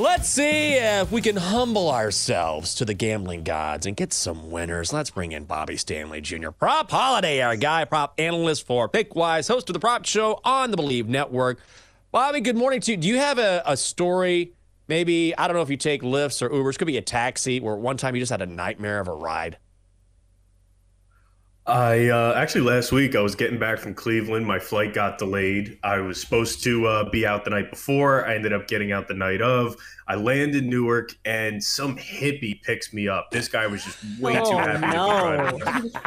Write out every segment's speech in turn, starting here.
Let's see if we can humble ourselves to the gambling gods and get some winners. Let's bring in Bobby Stanley Jr., prop Holliday, our guy, prop analyst for Pickwise, host of the prop show on the Believe Network. Bobby, good morning to you. Do you have a, a story? Maybe, I don't know if you take Lyfts or Ubers, could be a taxi, where one time you just had a nightmare of a ride. I uh, actually last week I was getting back from Cleveland. My flight got delayed. I was supposed to uh, be out the night before. I ended up getting out the night of. I land in Newark, and some hippie picks me up. This guy was just way oh, too happy no. to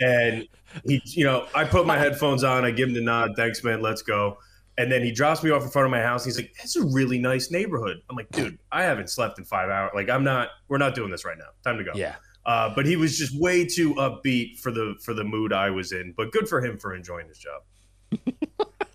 And he, you know, I put my headphones on. I give him the nod. Thanks, man. Let's go. And then he drops me off in front of my house. He's like, "It's a really nice neighborhood." I'm like, "Dude, I haven't slept in five hours. Like, I'm not. We're not doing this right now. Time to go." Yeah. Uh, but he was just way too upbeat for the for the mood I was in. But good for him for enjoying his job.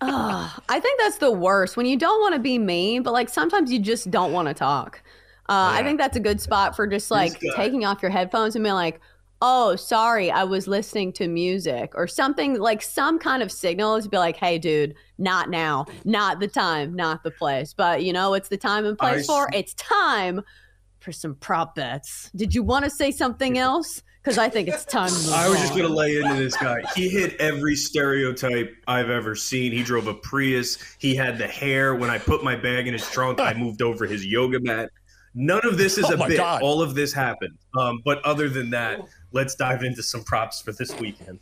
Oh, I think that's the worst when you don't want to be mean, but like sometimes you just don't want to talk. Uh, I think that's a good spot for just like taking off your headphones and being like, "Oh, sorry, I was listening to music" or something like some kind of signal to be like, "Hey, dude, not now, not the time, not the place." But you know, it's the time and place I for. s- It's time for some prop bets. Did you want to say something else? Because I think it's time. To move I was just gonna lay into this guy. He hit every stereotype I've ever seen. He drove a Prius. He had the hair. When I put my bag in his trunk, I moved over his yoga mat. None of this is Oh a bit. God. All of this happened. Um, but other than that, let's dive into some props for this weekend.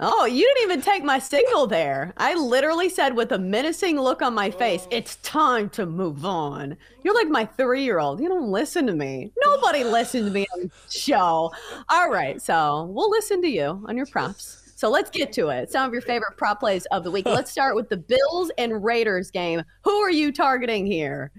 Oh, you didn't even take my signal there. I literally said with a menacing look on my face, oh. it's time to move on. You're like my three year old. You don't listen to me. Nobody listens to me on the show. All right. So we'll listen to you on your props. So let's get to it. Some of your favorite prop plays of the week. Let's start with the Bills and Raiders game. Who are you targeting here?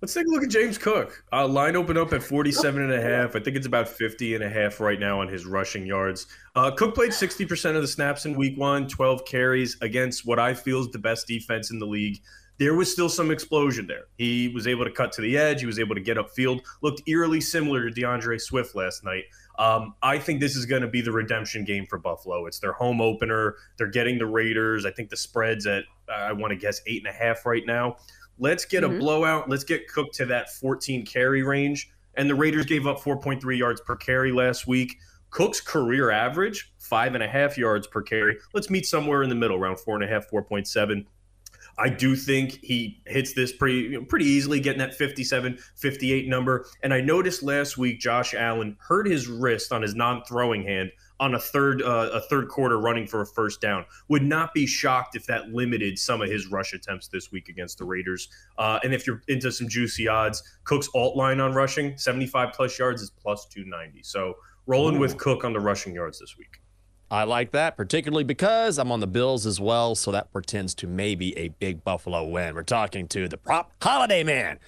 Let's take a look at James Cook. Uh, line opened up at 47 and a half. I think it's about 50 and a half right now on his rushing yards. Uh, Cook played 60% of the snaps in week one, 12 carries against what I feel is the best defense in the league. There was still some explosion there. He was able to cut to the edge. He was able to get upfield. Looked eerily similar to D'Andre Swift last night. Um, I think this is going to be the redemption game for Buffalo. It's their home opener. They're getting the Raiders. I think the spread's at, I want to guess, eight and a half right now. Let's get Mhm. a blowout. Let's get Cook to that 14 carry range. And the Raiders gave up 4.3 yards per carry last week. Cook's career average, five and a half yards per carry. Let's meet somewhere in the middle, around four and a half, 4.7. I do think he hits this pretty pretty easily, getting that 57, 58 number. And I noticed last week Josh Allen hurt his wrist on his non-throwing hand on a third uh, a third quarter running for a first down. Would not be shocked if that limited some of his rush attempts this week against the Raiders. Uh, and if you're into some juicy odds, Cook's alt line on rushing, 75 plus yards is plus 290. So rolling with Cook on the rushing yards this week. I like that, particularly because I'm on the Bills as well, so that portends to maybe a big Buffalo win. We're talking to the prop Holliday man,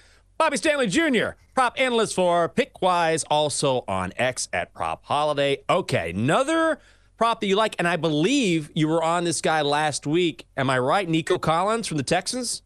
Bobby Stanley Jr., prop analyst for Pickwise, also on X at Prop Holliday. Okay, another prop that you like, and I believe you were on this guy last week. Am I right? Nico Collins from the Texans?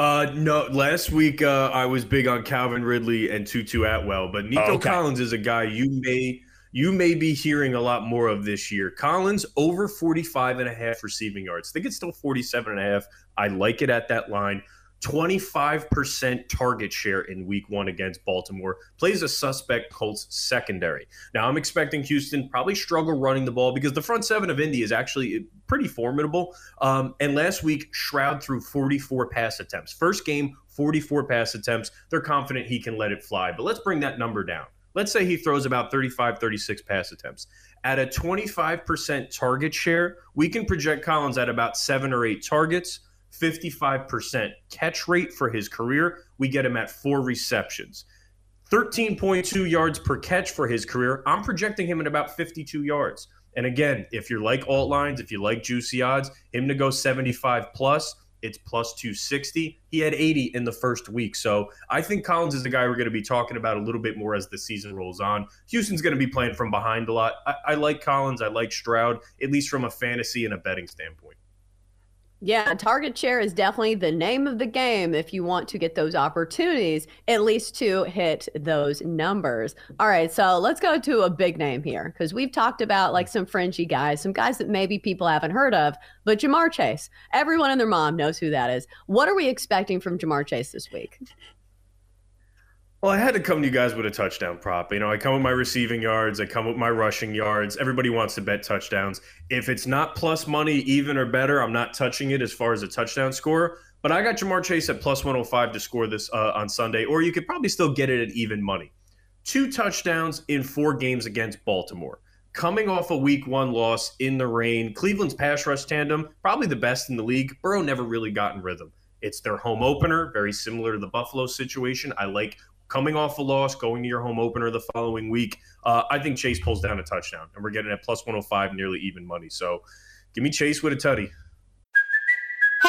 Uh, no, last week uh, I was big on Calvin Ridley and Tutu Atwell, but Nico Okay. Collins is a guy you may you may be hearing a lot more of this year. Collins over 45 and a half receiving yards. I think it's still 47 and a half. I like it at that line. 25% target share in week one against Baltimore, plays a suspect Colts secondary. Now, I'm expecting Houston probably struggle running the ball because the front seven of Indy is actually pretty formidable. Um, and last week, Stroud threw 44 pass attempts. First game, 44 pass attempts. They're confident he can let it fly. But let's bring that number down. Let's say he throws about 35, 36 pass attempts. At a 25% target share, we can project Collins at about seven or eight targets 55% catch rate for his career. We get him at four receptions. 13.2 yards per catch for his career. I'm projecting him at about 52 yards. And again, if you're like alt lines, if you like juicy odds, him to go 75 plus, it's plus 260. He had 80 in the first week. So I think Collins is the guy we're going to be talking about a little bit more as the season rolls on. Houston's going to be playing from behind a lot. I, I like Collins. I like Stroud, at least from a fantasy and a betting standpoint. Yeah, target share is definitely the name of the game if you want to get those opportunities, at least to hit those numbers. All right, so let's go to a big name here because we've talked about like some fringy guys, some guys that maybe people haven't heard of, but Ja'Marr Chase, everyone and their mom knows who that is. What are we expecting from Ja'Marr Chase this week? Well, I had to come to you guys with a touchdown prop. You know, I come with my receiving yards, I come with my rushing yards. Everybody wants to bet touchdowns. If it's not plus money, even or better, I'm not touching it as far as a touchdown score. But I got Ja'Marr Chase at plus 105 to score this uh, on Sunday, or you could probably still get it at even money. Two touchdowns in four games against Baltimore. Coming off a week one loss in the rain, Cleveland's pass rush tandem, probably the best in the league. Burrow never really got in rhythm. It's their home opener, very similar to the Buffalo situation. I like coming off a loss, going to your home opener the following week. Uh, I think Chase pulls down a touchdown, and we're getting at plus 105, nearly even money. So give me Chase with a tutty.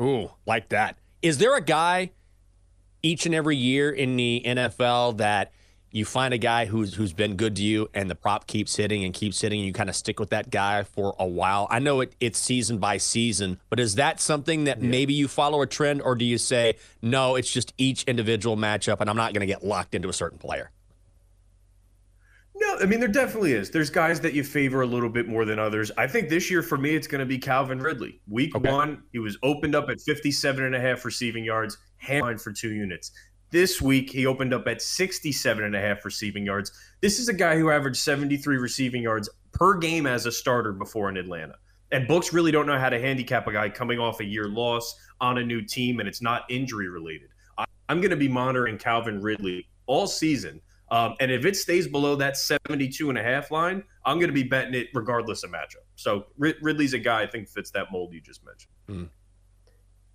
Ooh, like that. Is there a guy each and every year in the NFL that you find a guy who's who's been good to you and the prop keeps hitting and keeps hitting and you kind of stick with that guy for a while? I know it, it's season by season, but is that something that yeah. maybe you follow a trend or do you say, no, it's just each individual matchup and I'm not going to get locked into a certain player? No, I mean there definitely is. There's guys that you favor a little bit more than others. I think this year for me it's going to be Calvin Ridley. Week okay. 1, he was opened up at 57 and a half receiving yards, hand for 2 units. This week he opened up at 67 and a half receiving yards. This is a guy who averaged 73 receiving yards per game as a starter before in Atlanta. And books really don't know how to handicap a guy coming off a year loss on a new team and it's not injury related. I'm going to be monitoring Calvin Ridley all season um, and if it stays below that 72 and a half line, I'm going to be betting it regardless of matchup. So Ridley's a guy I think fits that mold you just mentioned. Mm.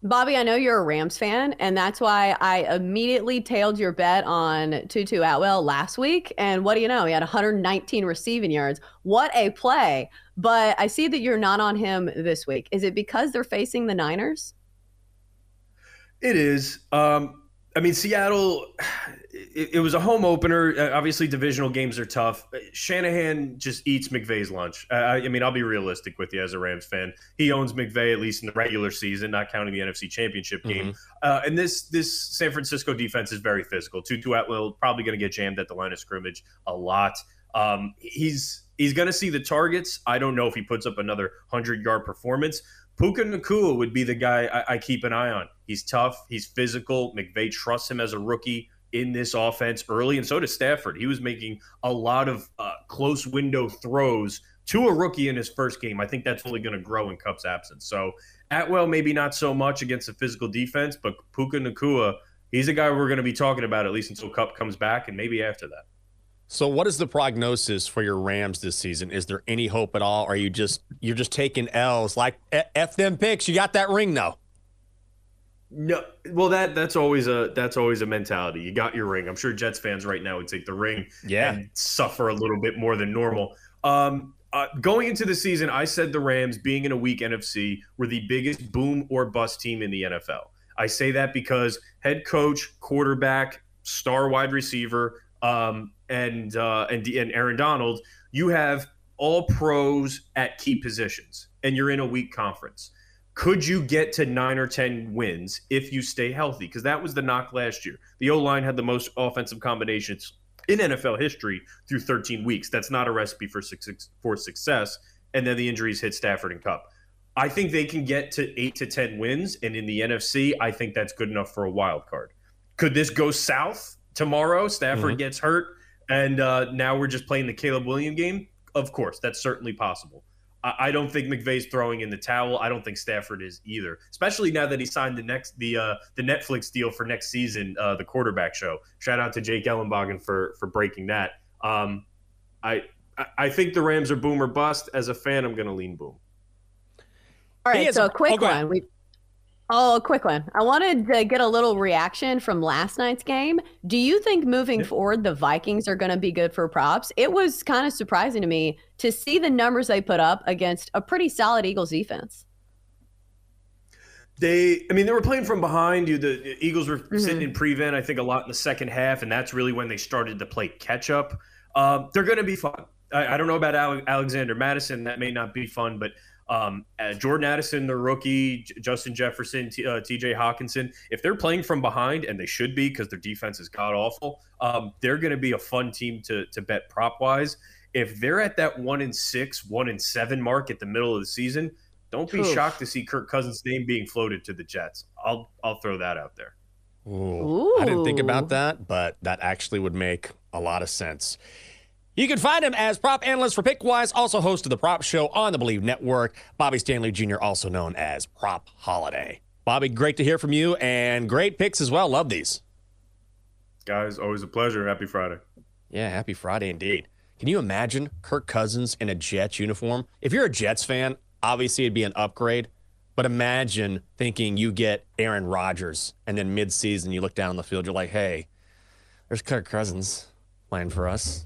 Bobby, I know you're a Rams fan, and that's why I immediately tailed your bet on Tutu Atwell last week. And what do you know? He had 119 receiving yards. What a play. But I see that you're not on him this week. Is it because they're facing the Niners? It is. Um, I mean, Seattle it, it, was a home opener. Uh, obviously, divisional games are tough. Uh, Shanahan just eats McVay's lunch. Uh, I mean, I'll be realistic with you as a Rams fan. He owns McVay at least in the regular season, not counting the NFC Championship game. Mm-hmm. Uh, and this this San Francisco defense is very physical. Tutu Atwell probably going to get jammed at the line of scrimmage a lot. Um, he's he's going to see the targets. I don't know if he puts up another hundred yard performance. Puka Nacua would be the guy I, I, keep an eye on. He's tough. He's physical. McVay trusts him as a rookie in this offense early, and so does Stafford. He was making a lot of uh, close window throws to a rookie in his first game. I think that's only going to grow in Kupp's absence. So Atwell maybe not so much against a physical defense, but Puka Nacua he's a guy we're going to be talking about at least until Cup comes back and maybe after that. So, what is the prognosis for your Rams this season? Is there any hope at all? Are you just you're just taking L's like f them picks? You got that ring though. No, well that that's always a that's always a mentality. You got your ring. I'm sure Jets fans right now would take the ring yeah. and suffer a little bit more than normal. Um, uh, going into the season, I said the Rams, being in a weak NFC, were the biggest boom or bust team in the NFL. I say that because head coach, quarterback, star wide receiver, um, and uh, and and Aaron Donald, you have all pros at key positions, and you're in a weak conference. Could you get to nine or ten wins if you stay healthy? Because that was the knock last year. The O line had the most offensive combinations in NFL history through 13 weeks. That's not a recipe for for success. And then the injuries hit Stafford and Kupp. I think they can get to eight to ten wins, and in the NFC, I think that's good enough for a wild card. Could this go south tomorrow? Stafford mm-hmm. gets hurt and uh, now we're just playing the Caleb Williams game. Of course, that's certainly possible. I, I don't think McVay's throwing in the towel. I don't think Stafford is either, especially now that he signed the next the uh, the Netflix deal for next season, uh, the quarterback show. Shout out to Jake Ellenbogen for for breaking that. Um, I I think the Rams are boom or bust. As a fan, I'm going to lean boom. All right, so a quick oh, one. We Oh, a quick one. I wanted to get a little reaction from last night's game. Do you think moving forward, the Vikings are going to be good for props? It was kind of surprising to me to see the numbers they put up against a pretty solid Eagles defense. They, I mean, they were playing from behind. You, the Eagles were mm-hmm. sitting in prevent, I think, a lot in the second half, and that's really when they started to play catch up. Um, they're going to be fun. I, I, don't know about Alexander Mattison. That may not be fun, but um, uh, Jordan Addison, the rookie, J- Justin Jefferson, T- uh, TJ Hockenson, if they're playing from behind, and they should be because their defense is god awful, um, they're going to be a fun team to, to bet prop wise. If they're at that one in six, one in seven mark at the middle of the season, don't be Oof. shocked to see Kirk Cousins' name being floated to the Jets. I'll I'll throw that out there. Ooh, Ooh. I didn't think about that, but that actually would make a lot of sense. You can find him as prop analyst for Pickwise, also host of the Prop Show on the Believe Network. Bobby Stanley Jr., also known as Prop Holliday. Bobby, great to hear from you and great picks as well. Love these. Guys, always a pleasure. Happy Friday. Yeah, happy Friday indeed. Can you imagine Kirk Cousins in a Jets uniform? If you're a Jets fan, obviously it'd be an upgrade. But imagine thinking you get Aaron Rodgers and then midseason you look down on the field, you're like, hey, there's Kirk Cousins playing for us.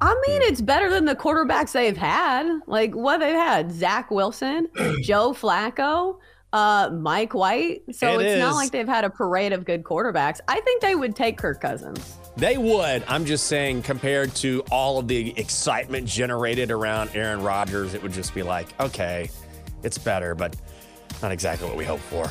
I mean, it's better than the quarterbacks they've had. Like what they've had: Zach Wilson, Joe Flacco, uh, Mike White. So it it's is. not like they've had a parade of good quarterbacks. I think they would take Kirk Cousins. They would. I'm just saying, compared to all of the excitement generated around Aaron Rodgers, it would just be like, okay, it's better, but not exactly what we hoped for.